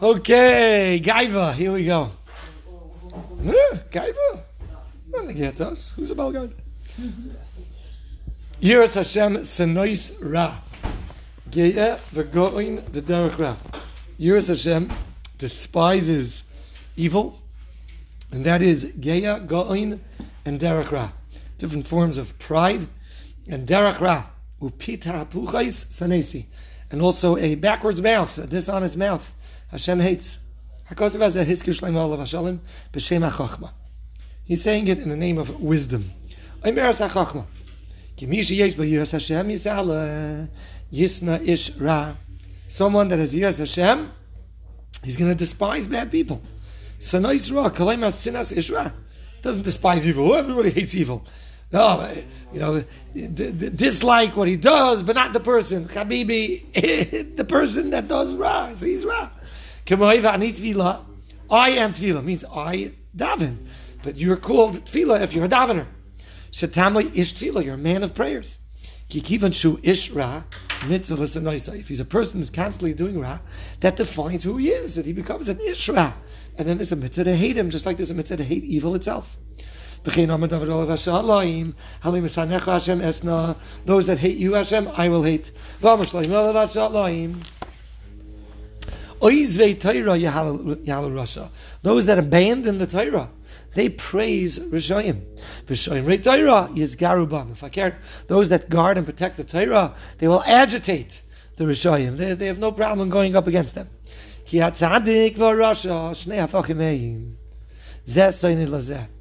Okay, Gaiva, here we go. Yeah, Gaiva. Not get us. Who's about Gaiva? Yiras Hashem Senois Ra. Ge'eh v'go'in v'derech Ra. Yiras Hashem despises evil, and that is Ge'eh, Go'in, and derech Ra. Different forms of pride, and derech Ra. Upita puchais sanesi. And also a backwards mouth, a dishonest mouth. Hashem hates. He's saying it in the name of wisdom. Someone that has yiras Hashem, he's going to despise bad people. Doesn't despise evil. Everybody hates evil. No, you know, d- d- dislike what he does, but not the person. Habibi, the person that does ra, sees ra. I am tefillah means I daven, but you're called tefillah if you're a davener. Shatamli ish tefillah, you're a man of prayers. Kikivan shu ish ra If he's a person who's constantly doing ra, that defines who he is, that he becomes an ish ra. And then there's a mitzvah to hate him, just like there's a mitzvah to hate evil itself. Those that hate you, Hashem, I will hate. Those that abandon the Torah, they praise Rishayim. Rishayim those that guard and protect the Torah, they will agitate the Rishayim. They, they have no problem going up against them.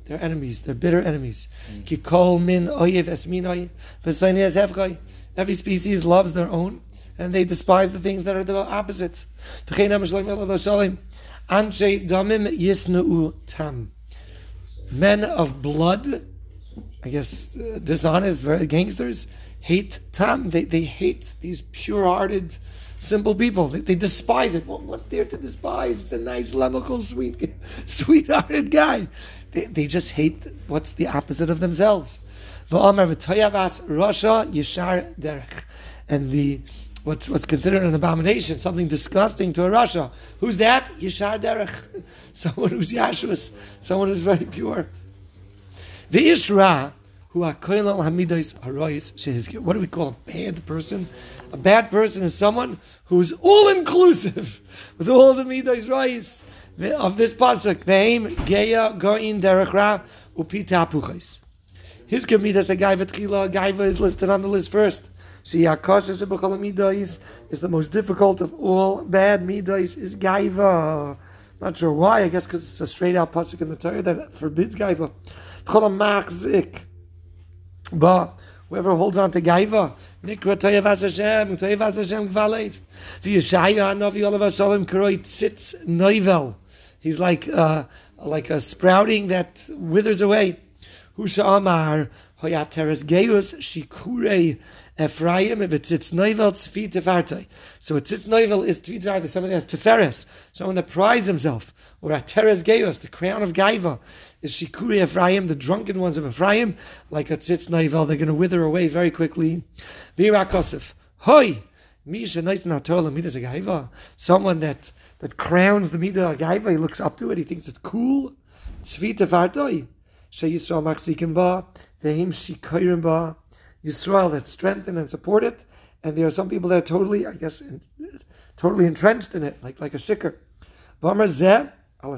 They're enemies. They're bitter enemies. Mm. Every species loves their own and they despise the things that are the opposite. Men of blood, I guess uh, dishonest, gangsters, hate tam. They, they hate these pure-hearted, simple people. They, they despise it. Well, what's there to despise? It's a nice, lemical, sweet, sweet-hearted guy. They, they just hate what's the opposite of themselves. And the what's, what's considered an abomination, something disgusting to a Rasha. Who's that? Yishar Derech. Someone who's Yashus, someone who's very pure. The Ishra, who are Hamidas Harois What do we call a bad person? A bad person is someone who's all inclusive with all the Midas Rais of this pasuk. Ve'im Geya Goin Derech Ra Upita Puchais. His Gemidas a Gaiva Tchila. Gaiva is listed on the list first. See, Akasha Midas is the most difficult of all bad Midas is Gaiva. Not sure why, I guess because it's a straight out pasuk in the Torah that forbids Gaiva. Call him machzik. But whoever holds on to Gaiva, Nikra Toyevas Hashem, Toyevas Hashem Gvalev. V'Yeshaya Hanavi Olav Hashem Karoi Tzitz Noivel. He's like, uh, like a sprouting that withers away. Husha Amar, Hoyateres Geus, Shikurei Ephraim, if it's its noivel tzvi tefartoi. So it's its noivel is tzvi someone that has teferes, someone that prides himself, or a teres geus, the crown of gaiva, is shikuri Ephraim, the drunken ones of Ephraim, like a tzitz noivel, they're going to wither away very quickly. Virakosif, hoi, misha noitin hatola midas someone that, that crowns the midah gaiva, he looks up to it, he thinks it's cool, tzvi sheyisrael machzikim ba, vehim shikoyrim ba, Yisrael that strengthen and support it, and there are some people that are totally, I guess, in, totally entrenched in it, like like a shikr. And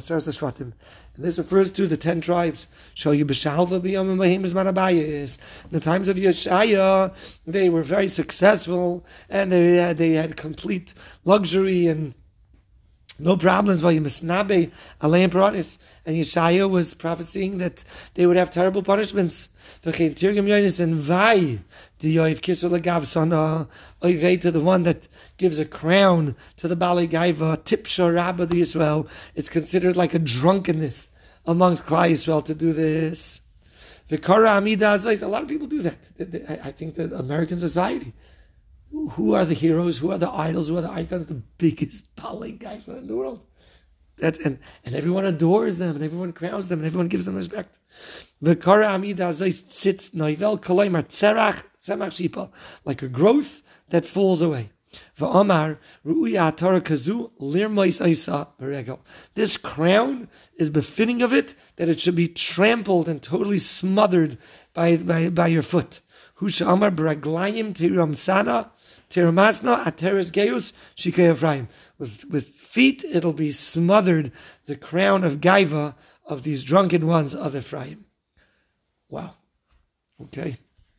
this refers to the ten tribes. Show you b'shalva b'yom The times of Yeshaya, they were very successful, and they had, they had complete luxury and no problems. And Yeshaya was prophesying that they would have terrible punishments. And vai uh, to the one that gives a crown to the Bali Gaiva, tipsha rabba the Israel. It's considered like a drunkenness amongst Klai Israel to do this. A lot of people do that. I think that American society who are the heroes, who are the idols, who are the icons, the biggest guys in the world. That, and, and everyone adores them, and everyone crowns them, and everyone gives them respect. Like a growth that falls away. This crown is befitting of it that it should be trampled and totally smothered by, by, by your foot. Husha amar braglayim tiram sana tiramasna ateres geus shikei Ephraim. With, with feet it'll be smothered, the crown of gaiva of these drunken ones of Ephraim. Wow. Okay.